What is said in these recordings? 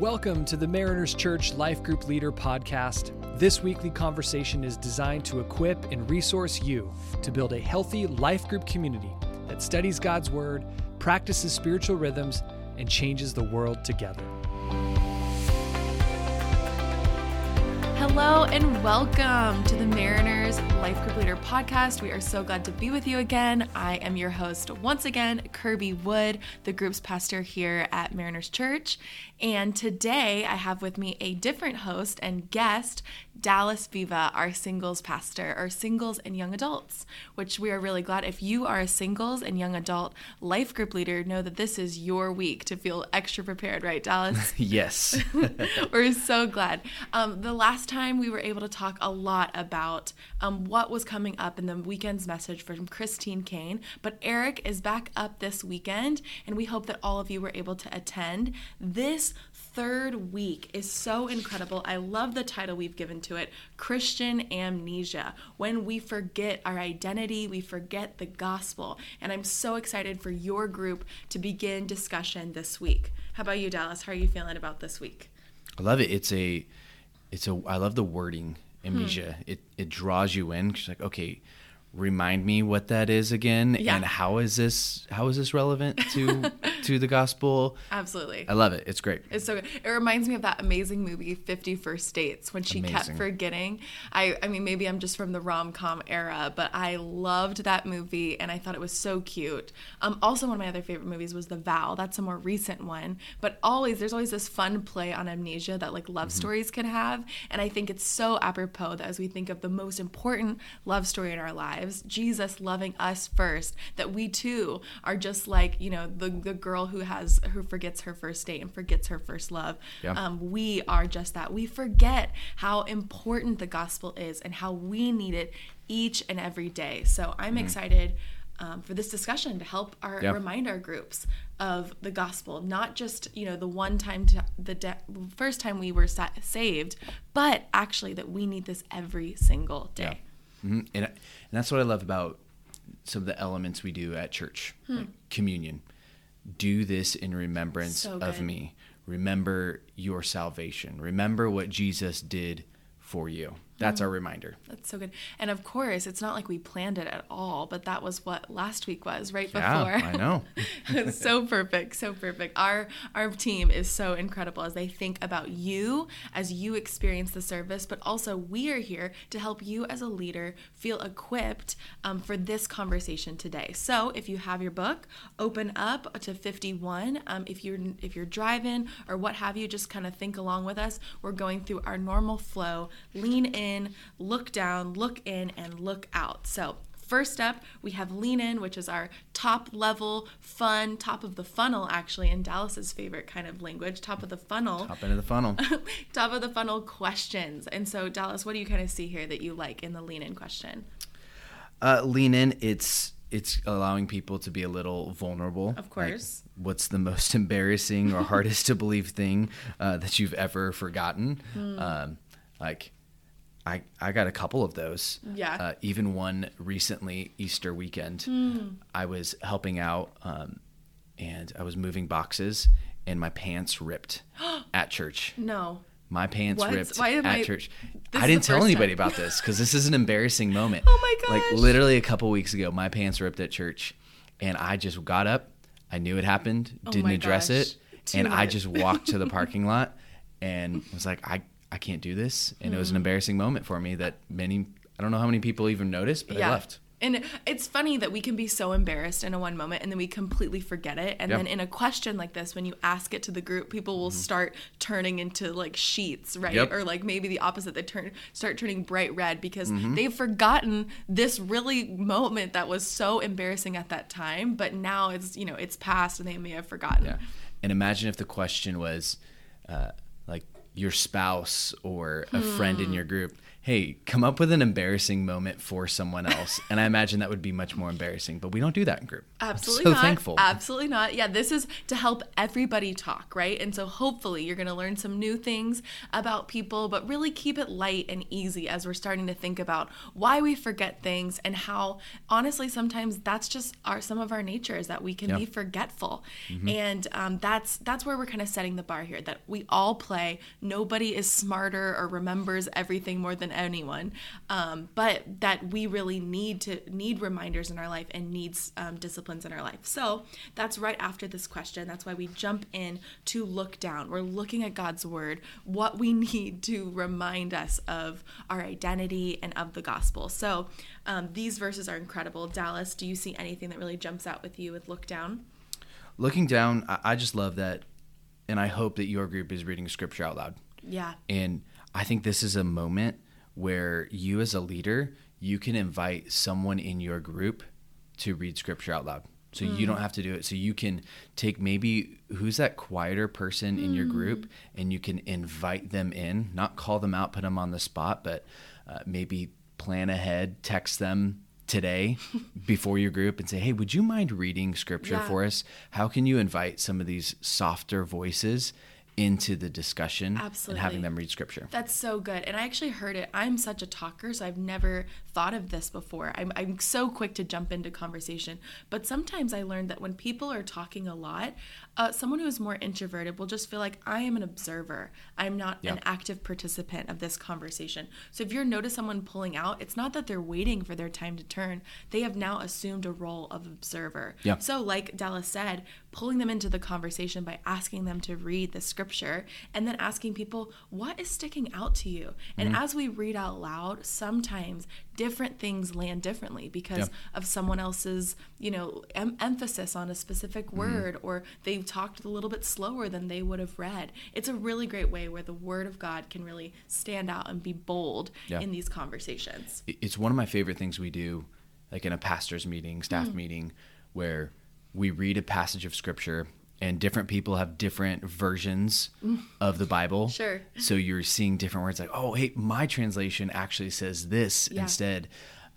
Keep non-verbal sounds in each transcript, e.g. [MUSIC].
Welcome to the Mariners Church Life Group Leader Podcast. This weekly conversation is designed to equip and resource you to build a healthy life group community that studies God's Word, practices spiritual rhythms, and changes the world together. Hello and welcome to the Mariners Life Group Leader Podcast. We are so glad to be with you again. I am your host once again, Kirby Wood, the group's pastor here at Mariners Church. And today I have with me a different host and guest, Dallas Viva, our singles pastor, our singles and young adults, which we are really glad. If you are a singles and young adult life group leader, know that this is your week to feel extra prepared, right, Dallas? [LAUGHS] yes. [LAUGHS] We're so glad. Um, the last time we were able to talk a lot about um, what was coming up in the weekend's message from Christine Caine, but Eric is back up this weekend, and we hope that all of you were able to attend. This third week is so incredible. I love the title we've given to it Christian Amnesia. When we forget our identity, we forget the gospel. And I'm so excited for your group to begin discussion this week. How about you, Dallas? How are you feeling about this week? I love it. It's a, it's a. I love the wording amnesia. Hmm. It it draws you in. She's like, okay, remind me what that is again yeah. and how is this how is this relevant to [LAUGHS] to the gospel. Absolutely. I love it. It's great. It's so good. It reminds me of that amazing movie 50 first dates when she amazing. kept forgetting. I i mean maybe i'm just from the rom-com era but i loved that movie and i thought it was so cute. Um also one of my other favorite movies was the vow. That's a more recent one but always there's always this fun play on amnesia that like love mm-hmm. stories can have and i think it's so apropos that as we think of the most important love story in our lives lives, Jesus loving us first, that we too are just like, you know, the, the girl who has who forgets her first date and forgets her first love. Yeah. Um, we are just that. We forget how important the gospel is and how we need it each and every day. So I'm mm-hmm. excited. Um, for this discussion to help our yep. remind our groups of the gospel, not just you know the one time to, the de- first time we were sa- saved, but actually that we need this every single day. Mm-hmm. And, and that's what I love about some of the elements we do at church, hmm. like communion. Do this in remembrance so of me. Remember your salvation. Remember what Jesus did for you. That's mm. our reminder. That's so good. And of course, it's not like we planned it at all, but that was what last week was, right yeah, before. I know. [LAUGHS] it's so perfect, so perfect. Our our team is so incredible as they think about you as you experience the service, but also we are here to help you as a leader feel equipped um, for this conversation today. So if you have your book, open up to 51. Um, if you're if you're driving or what have you, just kind of think along with us. We're going through our normal flow. Lean in in, look down, look in, and look out. So, First up, we have Lean In, which is our top level, fun, top of the funnel, actually, in Dallas's favorite kind of language, top of the funnel. Top end of the funnel. [LAUGHS] top of the funnel questions. And so, Dallas, what do you kind of see here that you like in the Lean In question? Uh, lean In, it's it's allowing people to be a little vulnerable. Of course. Like, what's the most [LAUGHS] embarrassing or hardest to believe thing uh, that you've ever forgotten? Mm. Um, like I, I got a couple of those. Yeah. Uh, even one recently, Easter weekend. Mm. I was helping out um, and I was moving boxes and my pants ripped [GASPS] at church. No. My pants what? ripped at I, church. I didn't tell anybody about this because this is an [LAUGHS] embarrassing moment. oh my gosh. Like literally a couple weeks ago, my pants ripped at church and I just got up. I knew it happened, oh didn't address gosh. it. Too and much. I just walked to the [LAUGHS] parking lot and was like, I, I can't do this. And mm. it was an mm. embarrassing moment for me that many, I don't know how many people even noticed, but yeah. I left. And it's funny that we can be so embarrassed in a one moment and then we completely forget it. And yep. then in a question like this, when you ask it to the group, people will mm-hmm. start turning into like sheets, right? Yep. Or like maybe the opposite, they turn start turning bright red because mm-hmm. they've forgotten this really moment that was so embarrassing at that time. But now it's you know it's past and they may have forgotten. Yeah. And imagine if the question was, uh, like your spouse or a hmm. friend in your group hey, come up with an embarrassing moment for someone else. and I imagine that would be much more embarrassing, but we don't do that in group. Absolutely so not. thankful. Absolutely not. Yeah, this is to help everybody talk, right? And so hopefully you're going to learn some new things about people, but really keep it light and easy as we're starting to think about why we forget things and how honestly sometimes that's just our some of our nature is that we can yep. be forgetful. Mm-hmm. And um, that's that's where we're kind of setting the bar here that we all play. Nobody is smarter or remembers everything more than than anyone um, but that we really need to need reminders in our life and needs um, disciplines in our life. So that's right after this question. That's why we jump in to look down. We're looking at god's word what we [LAUGHS] need to remind us of our identity and of the gospel. So um, these verses are incredible. Dallas do you see anything that really jumps out with you with look down? Looking down i just love that and i hope that your group is reading scripture out loud. Yeah. And I think this is a moment where you as a leader you can invite someone in your group to read scripture out loud so mm. you don't mm. have to do it so you can take maybe who's that quieter person mm. in your group mm. and you can invite them in not call them out put them on the spot but uh, maybe plan ahead text them today [LAUGHS] before your group and say hey would you mind reading scripture yeah. for us how can you invite some of these softer voices into the discussion Absolutely. and having them read scripture. That's so good. And I actually heard it. I'm such a talker, so I've never thought of this before. I'm, I'm so quick to jump into conversation. But sometimes I learned that when people are talking a lot, uh, someone who is more introverted will just feel like I am an observer. I'm not yeah. an active participant of this conversation. So if you notice someone pulling out, it's not that they're waiting for their time to turn. They have now assumed a role of observer. Yeah. So, like Dallas said, pulling them into the conversation by asking them to read the scripture and then asking people, what is sticking out to you? And mm-hmm. as we read out loud, sometimes different things land differently because yep. of someone else's, you know, em- emphasis on a specific mm-hmm. word mm-hmm. or they've talked a little bit slower than they would have read. It's a really great way where the word of God can really stand out and be bold in these conversations. It's one of my favorite things we do like in a pastor's meeting, staff mm-hmm. meeting where we read a passage of scripture and different people have different versions mm. of the Bible. Sure. So you're seeing different words like, oh, hey, my translation actually says this yeah. instead.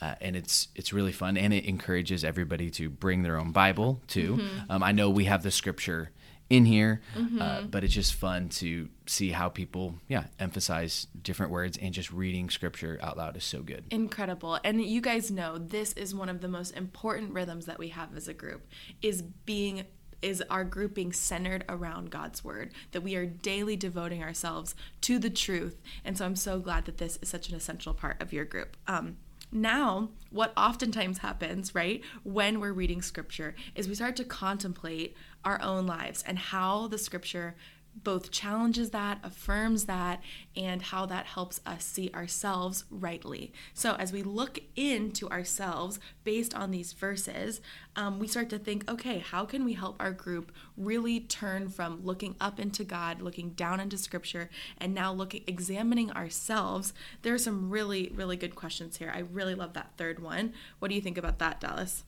Uh, and it's it's really fun, and it encourages everybody to bring their own Bible too. Mm-hmm. Um, I know we have the scripture in here, mm-hmm. uh, but it's just fun to see how people, yeah, emphasize different words and just reading scripture out loud is so good. Incredible. And you guys know this is one of the most important rhythms that we have as a group is being is our grouping centered around God's word, that we are daily devoting ourselves to the truth. And so I'm so glad that this is such an essential part of your group. Um, now, what oftentimes happens, right, when we're reading scripture is we start to contemplate our own lives and how the scripture both challenges that, affirms that, and how that helps us see ourselves rightly. So, as we look into ourselves based on these verses, um, we start to think, okay, how can we help our group really turn from looking up into God, looking down into Scripture, and now looking, examining ourselves? There are some really, really good questions here. I really love that third one. What do you think about that, Dallas?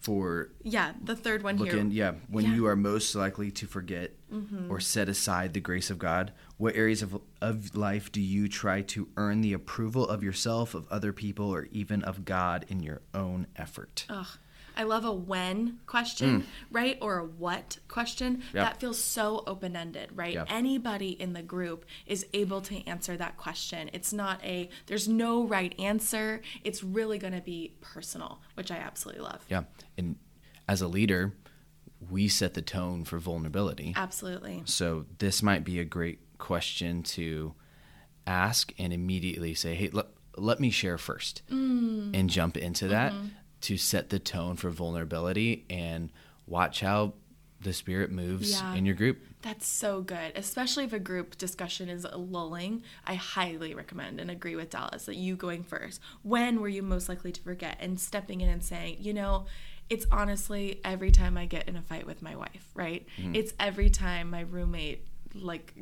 For yeah the third one looking, here yeah when yeah. you are most likely to forget mm-hmm. or set aside the grace of god what areas of, of life do you try to earn the approval of yourself of other people or even of god in your own effort Ugh. I love a when question, mm. right? Or a what question. Yep. That feels so open ended, right? Yep. Anybody in the group is able to answer that question. It's not a, there's no right answer. It's really going to be personal, which I absolutely love. Yeah. And as a leader, we set the tone for vulnerability. Absolutely. So this might be a great question to ask and immediately say, hey, let, let me share first mm. and jump into that. Mm-hmm to set the tone for vulnerability and watch how the spirit moves yeah. in your group. That's so good, especially if a group discussion is lulling. I highly recommend and agree with Dallas that you going first. When were you most likely to forget? And stepping in and saying, you know, it's honestly every time I get in a fight with my wife, right? Mm-hmm. It's every time my roommate like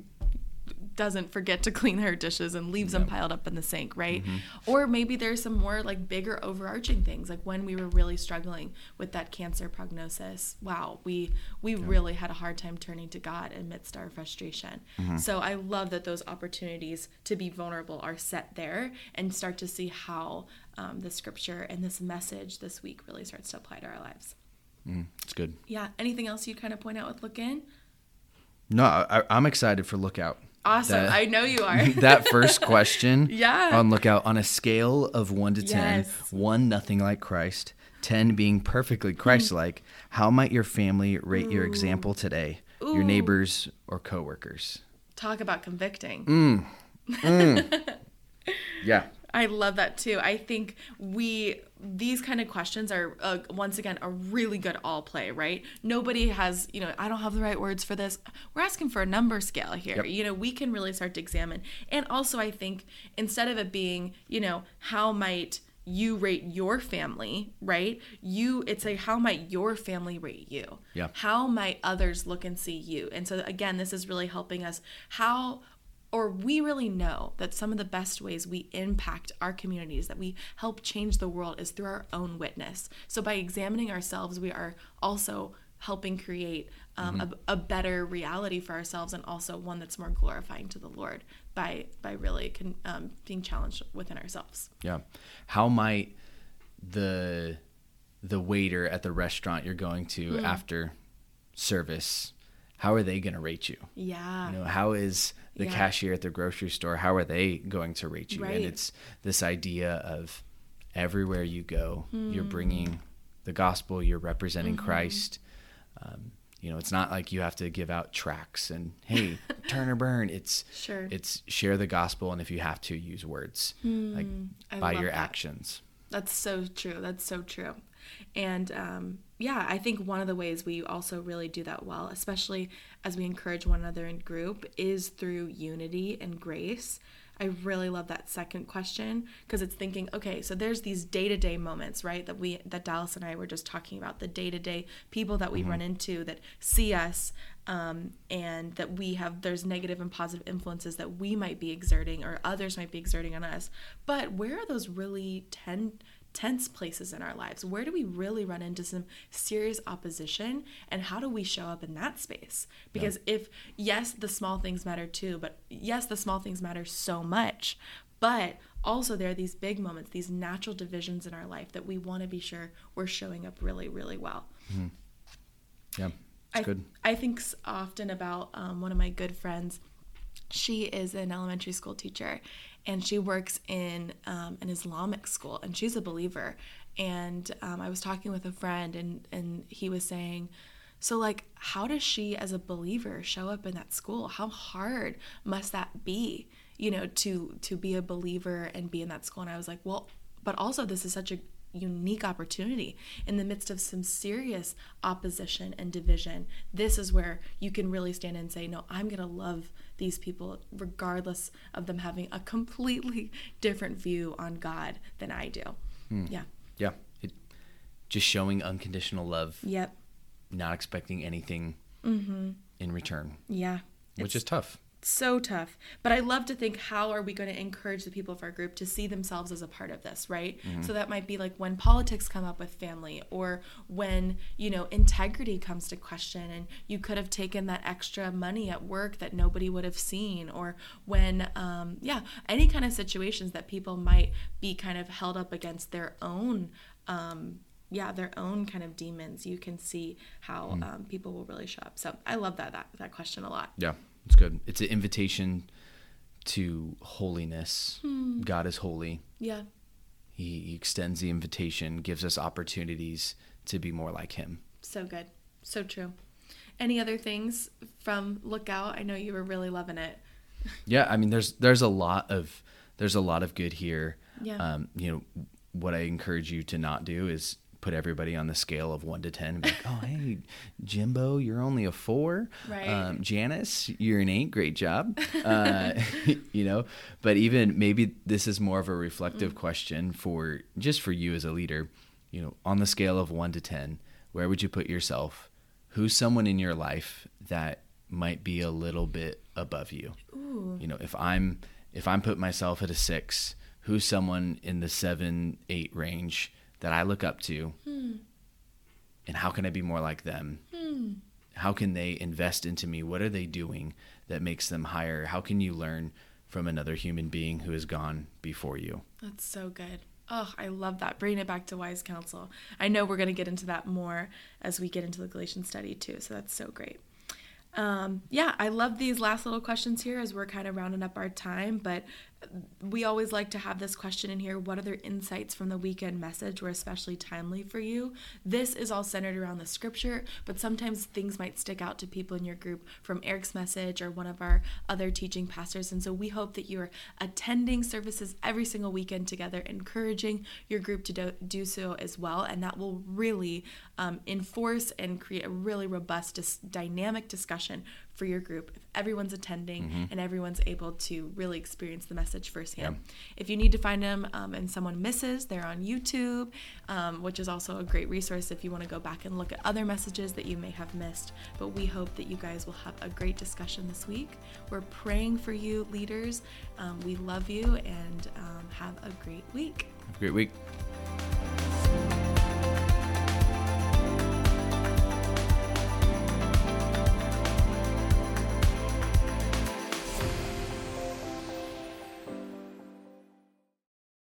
doesn't forget to [LAUGHS] clean her dishes and leaves them piled up in the sink, right? Mm-hmm. Or maybe there's some more like bigger overarching things, like when we were really struggling with that cancer prognosis. Wow, we we yeah. really had a hard time turning to God amidst our frustration. Mm-hmm. So I love that those opportunities to be vulnerable are set there and start to see how um, the scripture and this message this week really starts to apply to our lives. Mm, it's good. Yeah. Anything else you kind of point out with look in? No, I, am excited for lookout. Awesome. That, I know you are. [LAUGHS] that first [LAUGHS] question yeah. on lookout on a scale of 1 to 10, 1 nothing like Christ, 10 being perfectly hmm. Christ-like, mm. how might your family rate Ooh. your example today? Ooh. Your neighbors or coworkers? Talk about convicting. Mm. Mm. [LAUGHS] yeah. I love that too. I think we these kind of questions are uh, once again a really good all play, right? Nobody has, you know, I don't have the right words for this. We're asking for a number scale here. Yep. You know, we can really start to examine. And also I think instead of it being, you know, how might you rate your family, right? You it's like how might your family rate you? Yeah. How might others look and see you? And so again, this is really helping us how or we really know that some of the best ways we impact our communities, that we help change the world, is through our own witness. So by examining ourselves, we are also helping create um, mm-hmm. a, a, better reality for ourselves and also one that's more glorifying to the Lord by by really con, um, being challenged within ourselves. Yeah, how might the the waiter at the restaurant you're going to mm. after service how are they going to rate you? Yeah. You know, how is the yeah. cashier at the grocery store, how are they going to rate you? Right. And it's this idea of everywhere you go, mm. you're hmm. bringing the gospel, you're representing mm-hmm. Christ. Um, you know, it's not like you have to give out tracts and hey, [LAUGHS] turn or burn. It's sure. It's share the gospel, and if you have to, use words mm. like I by your that. actions. That's so true. That's so true. And um, yeah, I think one of the ways we also really do that well, especially as we encourage one another in group, is through unity and grace. I really love that second question because it's thinking, okay, so there's these day-to-day moments, right? That we that Dallas and I were just talking about, the day-to-day people that we mm-hmm. run into that see us um, and that we have there's negative and positive influences that we might be exerting or others might be exerting on us. But where are those really ten tense places in our lives? Where do we really run into some serious opposition and how do we show up in that space? Because yeah. if, yes, the small things matter too, but yes, the small things matter so much, but also there are these big moments, these natural divisions in our life that we want to be sure we're showing up really, really well. Mm-hmm. Yeah, I, good. I think often about um, one of my good friends. She is an elementary school teacher, and she works in um, an Islamic school, and she's a believer. And um, I was talking with a friend, and and he was saying, so like, how does she, as a believer, show up in that school? How hard must that be? You know, to to be a believer and be in that school. And I was like, well, but also this is such a unique opportunity in the midst of some serious opposition and division. This is where you can really stand and say, No, I'm going to love these people regardless of them having a completely [LAUGHS] different view on God than I do. Hmm. Yeah. Yeah. It, just showing unconditional love. Yep. Not expecting anything mm-hmm. in return. Yeah. Which is tough so tough but i love to think how are we going to encourage the people of our group to see themselves as a part of this right? Mm-hmm. so that might be like when politics come up with family or when you know integrity comes to question and you could have taken that extra money at work that nobody would have seen or when um, yeah any kind of situations that people might be kind of held up against their own um, yeah their own kind of demons. You can see how mm. um, people will really show up. So i love that that, that question a lot. Yeah it's good. It's an invitation to holiness. Hmm. God is holy. Yeah. He, he extends the invitation, gives us opportunities to be more like Him. So good. So true. Any other things from Lookout? I know you were really loving it. [LAUGHS] yeah, I mean, there's there's a lot of there's a lot of good here. Yeah. Um, you know, what I encourage you to not do is put everybody on the scale of one to ten and be like, oh hey, Jimbo, you're only a four. Right. Um, Janice, you're an eight. Great job. Uh, [LAUGHS] you know, but even maybe this is more of a reflective mm. question for just for you as a leader. You know, on the scale of one to ten, where would you put yourself? Who's someone in your life that might be a little bit above you. Ooh. You know, if I'm if I'm putting myself at a six, who's someone in the seven, eight range that I look up to? Hmm. And how can I be more like them? Hmm. How can they invest into me? What are they doing that makes them higher? How can you learn from another human being who has gone before you? That's so good. Oh, I love that. Bringing it back to wise counsel. I know we're going to get into that more as we get into the Galatians study too. So that's so great um, yeah, I love these last little questions here as we're kind of rounding up our time. But we always like to have this question in here. What other insights from the weekend message were especially timely for you? This is all centered around the scripture but sometimes things might stick out to people in your group from eric's message or one of our other teaching pastors. And so we hope that you're attending services every single weekend together encouraging your group to do, do so as well. And that will really um, enforce and create a really robust dis- dynamic discussion for your group if everyone's attending mm-hmm. and everyone's able to really experience the message firsthand. Yeah. If you need to find them um, and someone misses, they're on YouTube, um, which is also a great resource if you want to go back and look at other messages that you may have missed. But we hope that you guys will have a great discussion this week. We're praying for you, leaders. Um, we love you and um, have a great week. Have a great week.